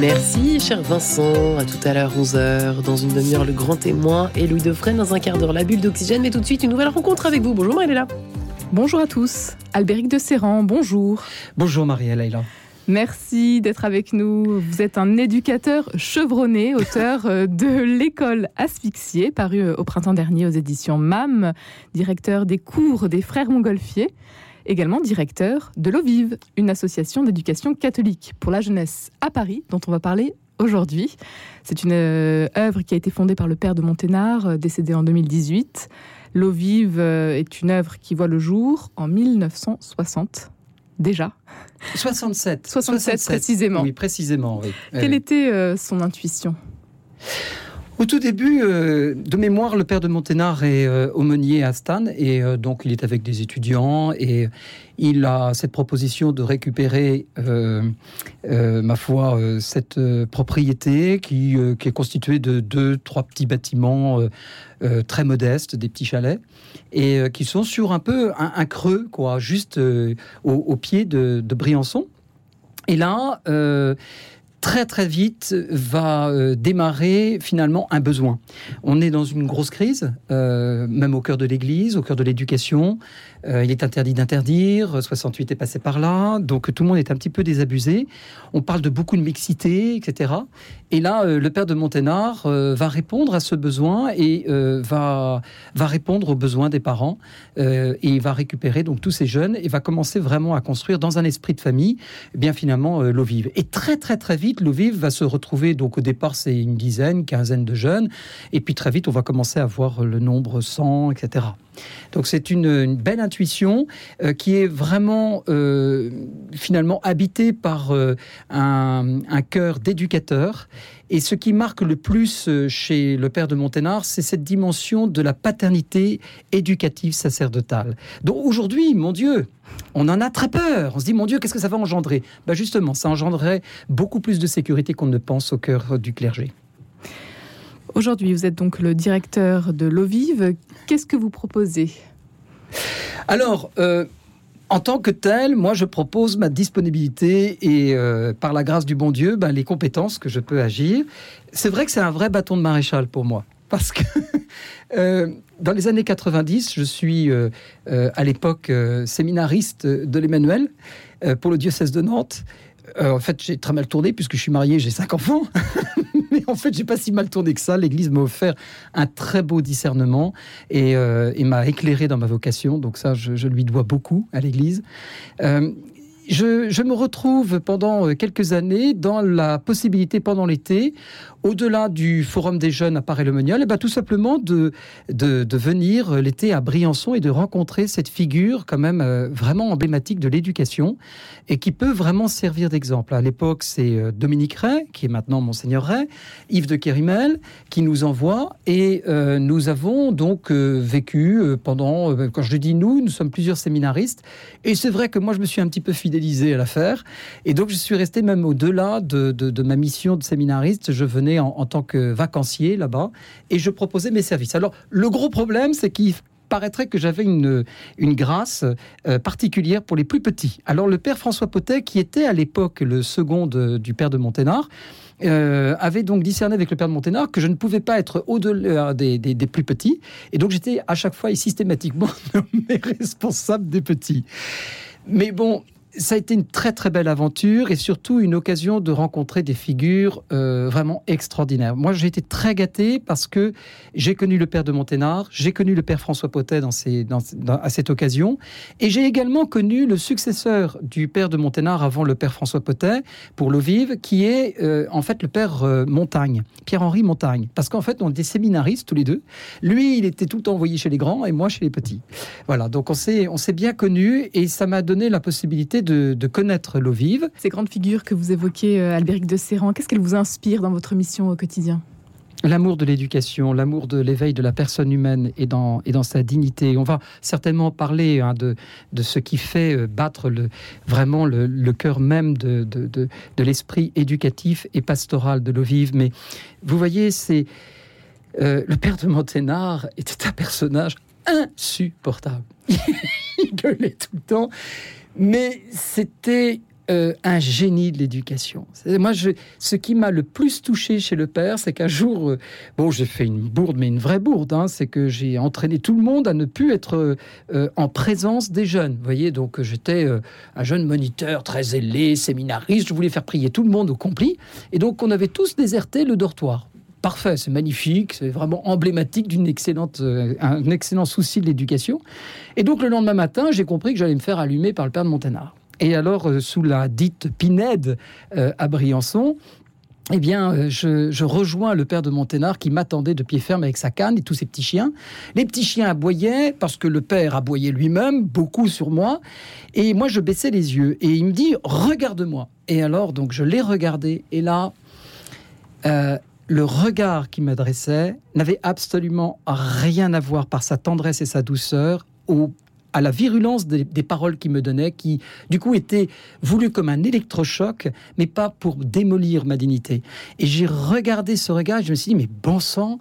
Merci, cher Vincent. À tout à l'heure, 11h. Dans une demi-heure, le grand témoin et Louis Defresne dans un quart d'heure, la bulle d'oxygène. Mais tout de suite, une nouvelle rencontre avec vous. Bonjour, Marie-Léla. Bonjour à tous. Albéric de Serran, bonjour. Bonjour, Marie-Léla. Merci d'être avec nous. Vous êtes un éducateur chevronné, auteur euh, de L'école asphyxiée, paru euh, au printemps dernier aux éditions MAM, directeur des cours des frères Montgolfier, également directeur de l'Eau Vive, une association d'éducation catholique pour la jeunesse à Paris, dont on va parler aujourd'hui. C'est une euh, œuvre qui a été fondée par le père de Monténard, décédé en 2018. L'Eau Vive est une œuvre qui voit le jour en 1960 déjà 67. 67, précisément. Oui, précisément, oui. Quelle était euh, son intuition? Au tout début, euh, de mémoire, le père de Monténard est euh, aumônier à Stan et donc il est avec des étudiants et il a cette proposition de récupérer, ma foi, cette propriété qui, est constituée de deux, trois petits bâtiments très modestes, des petits chalets et euh, qui sont sur un peu un, creux, quoi, juste euh, au, pied de, Briançon. Et là, euh, très très vite va démarrer finalement un besoin. On est dans une grosse crise, même au cœur de l'Église, au cœur de l'éducation. Euh, il est interdit d'interdire, 68 est passé par là, donc tout le monde est un petit peu désabusé. On parle de beaucoup de mixité, etc. Et là, euh, le père de Monténard euh, va répondre à ce besoin et va, va répondre aux besoins des parents et il va récupérer donc tous ces jeunes et va commencer vraiment à construire dans un esprit de famille, bien finalement l'eau vive. Et très très très vite, l'eau vive va se retrouver donc au départ c'est une dizaine, quinzaine de jeunes et puis très vite on va commencer à voir le nombre 100, etc. Donc c'est une, belle intuition euh, qui est vraiment euh, finalement habitée par euh, un, cœur d'éducateur. Et ce qui marque le plus chez le père de Monténard, c'est cette dimension de la paternité éducative sacerdotale. Donc aujourd'hui, mon Dieu, on en a très peur. On se dit, mon Dieu, qu'est-ce que ça va engendrer? Ben Justement, ça engendrerait beaucoup plus de sécurité qu'on ne pense au cœur du clergé. Aujourd'hui, vous êtes donc le directeur de l'eau vive. Qu'est-ce que vous proposez? Alors, euh, en tant que tel, moi, je propose ma disponibilité et, euh, par la grâce du bon Dieu, ben, les compétences que je peux agir. C'est vrai que c'est un vrai bâton de maréchal pour moi. Parce que euh, dans les années 90, je suis à l'époque séminariste de l'Emmanuel pour le diocèse de Nantes. en fait, j'ai très mal tourné puisque je suis marié, j'ai cinq enfants. mais en fait, j'ai pas si mal tourné que ça. L'Église m'a offert un très beau discernement et, euh, m'a éclairé dans ma vocation. Donc ça, je, lui dois beaucoup à l'Église. Euh, je, me retrouve pendant quelques années dans la possibilité, pendant l'été, au-delà du Forum des jeunes à Paris-le-Monial, et eh ben, tout simplement de, de, venir l'été à Briançon et de rencontrer cette figure quand même euh, vraiment emblématique de l'éducation et qui peut vraiment servir d'exemple. À l'époque, c'est euh, Dominique Ray, qui est maintenant Monseigneur Ray, Yves de Kérimel, qui nous envoie et euh, nous avons donc vécu pendant, quand je dis nous, nous sommes plusieurs séminaristes et c'est vrai que moi je me suis un petit peu à l'affaire et donc je suis resté même au-delà de, de ma mission de séminariste, je venais en, tant que vacancier là-bas et je proposais mes services. Alors, le gros problème, c'est qu'il paraîtrait que j'avais une, une grâce euh, particulière pour les plus petits. Alors le père François Potet, qui était à l'époque le second du père de Monténard, euh, avait donc discerné avec le père de Monténard que je ne pouvais pas être au-delà des, des, plus petits. Et donc j'étais à chaque fois et systématiquement responsable des petits. Mais bon, ça a été une très très belle aventure et surtout une occasion de rencontrer des figures euh, vraiment extraordinaires. Moi, j'ai été très gâté parce que j'ai connu le père de Monténard, j'ai connu le père François Potet à cette occasion, et j'ai également connu le successeur du père de Monténard avant le père François Potet pour l'eau vive, qui est euh, en fait le père euh, Montagne, Pierre-Henri Montagne, parce qu'en fait on des séminaristes tous les deux. Lui, il était tout envoyé chez les grands et moi chez les petits. Voilà, donc on s'est on s'est bien connus et ça m'a donné la possibilité de, connaître l'eau vive. Ces grandes figures que vous évoquez, euh, Albéric de Serran, qu'est-ce qu'elles vous inspirent dans votre mission au quotidien? L'amour de l'éducation, l'amour de l'éveil de la personne humaine et dans, et dans sa dignité. On va certainement parler hein, de, de ce qui fait euh, battre le, vraiment le, le cœur même de, de, de, de l'esprit éducatif et pastoral de l'eau vive. Mais vous voyez, c'est euh, le père de Monténard était un personnage insupportable. il gueulait tout le temps. Mais c'était euh, un génie de l'éducation. Moi, ce qui m'a le plus touché chez le père, c'est qu'un jour, euh, bon, j'ai fait une bourde, mais une vraie bourde, hein, c'est que j'ai entraîné tout le monde à ne plus être euh, en présence des jeunes. Vous voyez, donc j'étais un jeune moniteur très zélé, séminariste, je voulais faire prier tout le monde au complet, et donc on avait tous déserté le dortoir parfait, c'est magnifique, c'est vraiment emblématique d'une excellente, un excellent souci de l'éducation. Et donc le lendemain matin, j'ai compris que j'allais me faire allumer par le père de Monténard. Et alors, euh, sous la dite Pinède euh, à Briançon, eh bien, euh, je, rejoins le père de Monténard qui m'attendait de pied ferme avec sa canne et tous ses petits chiens. Les petits chiens aboyaient parce que le père aboyait lui-même, beaucoup sur moi. Et moi, je baissais les yeux. Et il me dit Regarde-moi. Et alors, donc, je l'ai regardé. Et là, le regard qu'il m'adressait n'avait absolument rien à voir par sa tendresse et sa douceur au à la virulence des, paroles qu'il me donnait, qui du coup étaient voulues comme un électrochoc, mais pas pour démolir ma dignité. Et j'ai regardé ce regard, et je me suis dit, mais bon sang,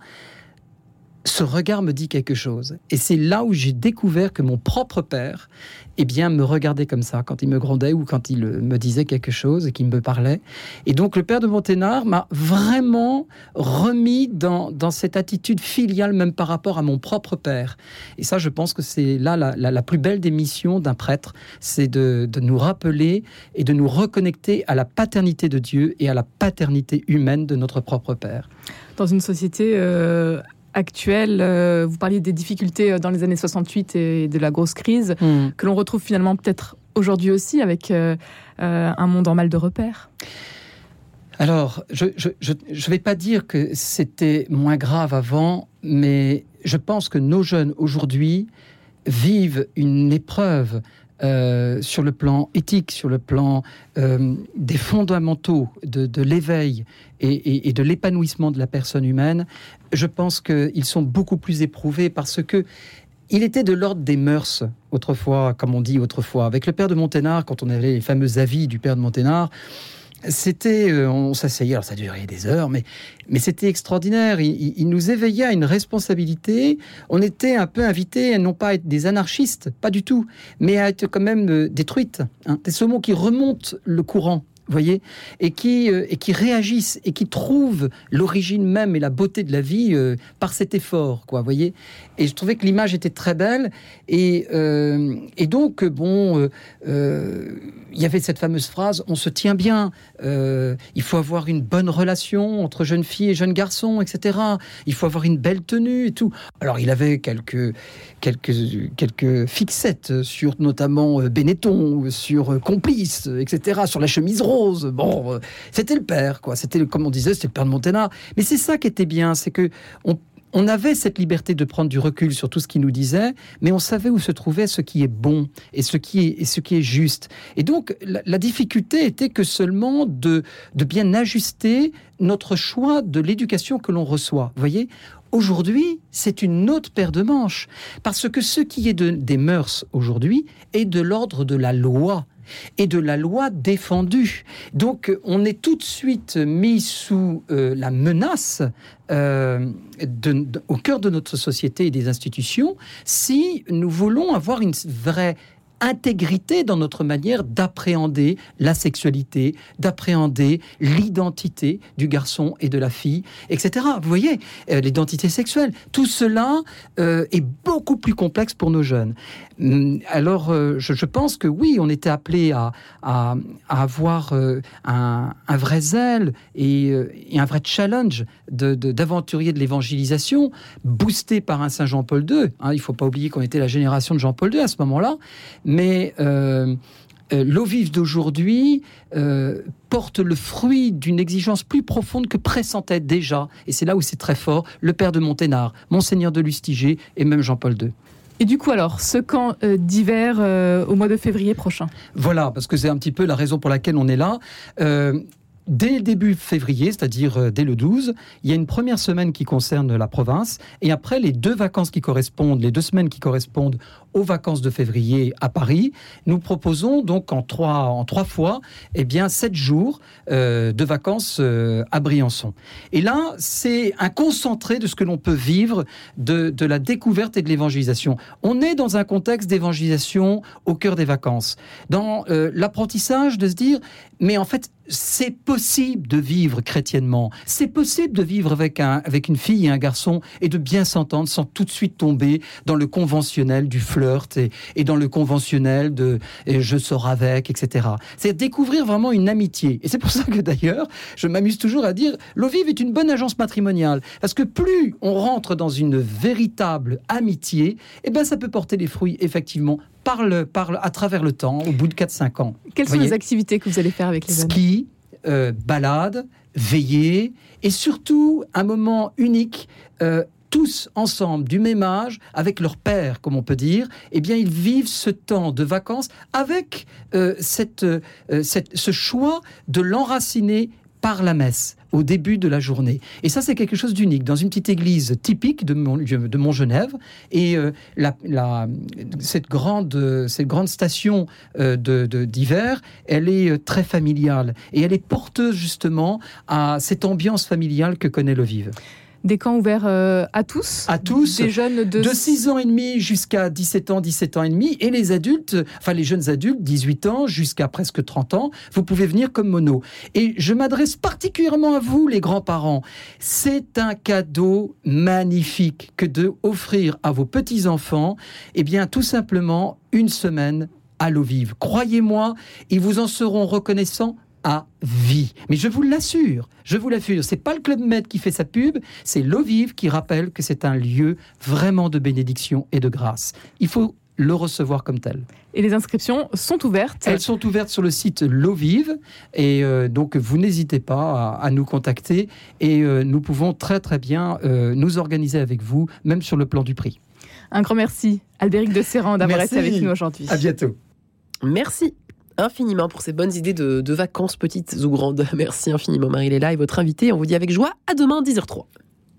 ce regard me dit quelque chose. Et c'est là où j'ai découvert que mon propre père, eh bien, me regardait comme ça quand il me grondait ou quand il me disait quelque chose et qu'il me parlait. Et donc, le père de Monténard m'a vraiment remis dans, cette attitude filiale, même par rapport à mon propre père. Et ça, je pense que c'est là la, plus belle des missions d'un prêtre, c'est de, nous rappeler et de nous reconnecter à la paternité de Dieu et à la paternité humaine de notre propre père. Dans une société euh, actuelle. Euh, vous parliez des difficultés euh, dans les années 68 et de la grosse crise, hmm. que l'on retrouve finalement peut-être aujourd'hui aussi avec euh, un monde en mal de repères. Alors, je ne vais pas dire que c'était moins grave avant, mais je pense que nos jeunes aujourd'hui vivent une épreuve euh, sur le plan éthique, sur le plan euh, des fondamentaux de, l'éveil et, de l'épanouissement de la personne humaine, je pense qu'ils sont beaucoup plus éprouvés parce que il était de l'ordre des mœurs autrefois, comme on dit autrefois. Avec le père de Monténard, quand on avait les fameux avis du père de Monténard, c'était, euh, on s'asseyait, alors ça durait des heures, mais, mais c'était extraordinaire. Il, nous éveillait à une responsabilité. On était un peu invités à non pas être des anarchistes, pas du tout, mais à être quand même euh, détruites, hein, des saumons qui remontent le courant voyez, et qui, euh, et qui réagissent et qui trouvent l'origine même et la beauté de la vie euh, par cet effort, quoi, voyez. Et je trouvais que l'image était très belle. Et, euh, et donc, bon, il y avait cette fameuse phrase on se tient bien, il faut avoir une bonne relation entre jeunes filles et jeunes garçons, etc. Il faut avoir une belle tenue et tout. Alors, il avait quelques, quelques, quelques fixettes sur notamment Benetton, sur Complice, etc., sur la chemise rose Bon, euh, c'était le père, quoi. C'était, comme on disait, c'était le père de Monténard. Mais c'est ça qui était bien, c'est que on, avait cette liberté de prendre du recul sur tout ce qu'il nous disait, mais on savait où se trouvait ce qui est bon et ce qui est, ce qui est juste. Et donc, la, difficulté était que seulement de, de bien ajuster notre choix de l'éducation que l'on reçoit. Voyez, Aujourd'hui, c'est une autre paire de manches, parce que ce qui est de, des mœurs aujourd'hui est de l'ordre de la loi et de la loi défendue. Donc on est tout de suite mis sous euh, la menace euh, au cœur de notre société et des institutions si nous voulons avoir une vraie intégrité dans notre manière d'appréhender la sexualité, d'appréhender l'identité du garçon et de la fille, etc. Vous voyez, euh, l'identité sexuelle, tout cela euh, est beaucoup plus complexe pour nos jeunes. Hum, alors, euh, je, pense que oui, on était appelé à, avoir un, vrai zèle et, un vrai challenge d'aventurier de, l'évangélisation, boosté par un Saint Jean-Paul II. Hein, il ne faut pas oublier qu'on était la génération de Jean-Paul II à ce moment-là mais euh, euh, l'eau vive d'aujourd'hui euh, porte le fruit d'une exigence plus profonde que pressentait déjà, et c'est là où c'est très fort, le père de Monténard, Monseigneur de Lustiger et même Jean-Paul II. Et du coup, alors, ce camp d'hiver au mois de février prochain? Voilà, parce que c'est un petit peu la raison pour laquelle on est là. Dès début février, c'est-à-dire euh, dès le 12, il y a une première semaine qui concerne la province, et après les deux vacances qui correspondent, les deux semaines qui correspondent aux vacances de février à Paris, nous proposons donc en trois, en trois fois, eh bien, sept jours euh, de vacances euh, à Briançon. Et là, c'est un concentré de ce que l'on peut vivre de, de la découverte et de l'évangélisation. On est dans un contexte d'évangélisation au cœur des vacances, dans l'apprentissage de se dire, mais en fait, c'est possible de vivre chrétiennement. C'est possible de vivre avec, un, avec une fille et un garçon et de bien s'entendre sans tout de suite tomber dans le conventionnel du flirt et, dans le conventionnel de je sors avec, etc. C'est découvrir vraiment une amitié. Et c'est pour ça que d'ailleurs, je m'amuse toujours à dire, l'eau vive est une bonne agence matrimoniale. Parce que plus on rentre dans une véritable amitié, eh ben ça peut porter des fruits effectivement par le, par le- à travers le temps, au bout de 4-5 ans. Quelles sont les activités que vous allez faire avec les jeunes? ski, euh, balade, veillée, et surtout un moment unique. euh, tous ensemble, du même âge, avec leur père, comme on peut dire, eh bien, ils vivent ce temps de vacances avec euh, cette, cette- ce choix de l'enraciner par la messe au début de la journée. Et ça, c'est quelque chose d'unique dans une petite église typique de, Mont, de. Et euh, la, la- cette, grande, cette grande station euh, de- de- d'hiver, elle est euh, très familiale. Et elle est porteuse justement à cette ambiance familiale que connaît le Vive. Des camps ouverts euh, à tous À tous, Des jeunes de... de 6 ans et demi jusqu'à 17 ans, 17 ans et demi, et les adultes, enfin les jeunes adultes, 18 ans jusqu'à presque 30 ans, vous pouvez venir comme mono. Et je m'adresse particulièrement à vous, les grands-parents. C'est un cadeau magnifique que de offrir à vos petits-enfants, eh bien tout simplement une semaine à l'eau vive. Croyez-moi, ils vous en seront reconnaissants à vie. Mais je vous l'assure, je vous l'assure, c'est pas le Club Med qui fait sa pub, c'est l'eau vive qui rappelle que c'est un lieu vraiment de bénédiction et de grâce. Il faut le recevoir comme tel. Et les inscriptions sont ouvertes. Elles sont ouvertes sur le site L'eau vive et euh, donc vous n'hésitez pas à, à nous contacter et euh, nous pouvons très très bien euh, nous organiser avec vous, même sur le plan du prix. Un grand merci, Albéric de Serran, d'avoir été avec nous aujourd'hui. À bientôt. Merci infiniment pour ces bonnes idées de, vacances petites ou grandes. Merci infiniment Marie-Léla et votre invité. On vous dit avec joie à demain 10h03.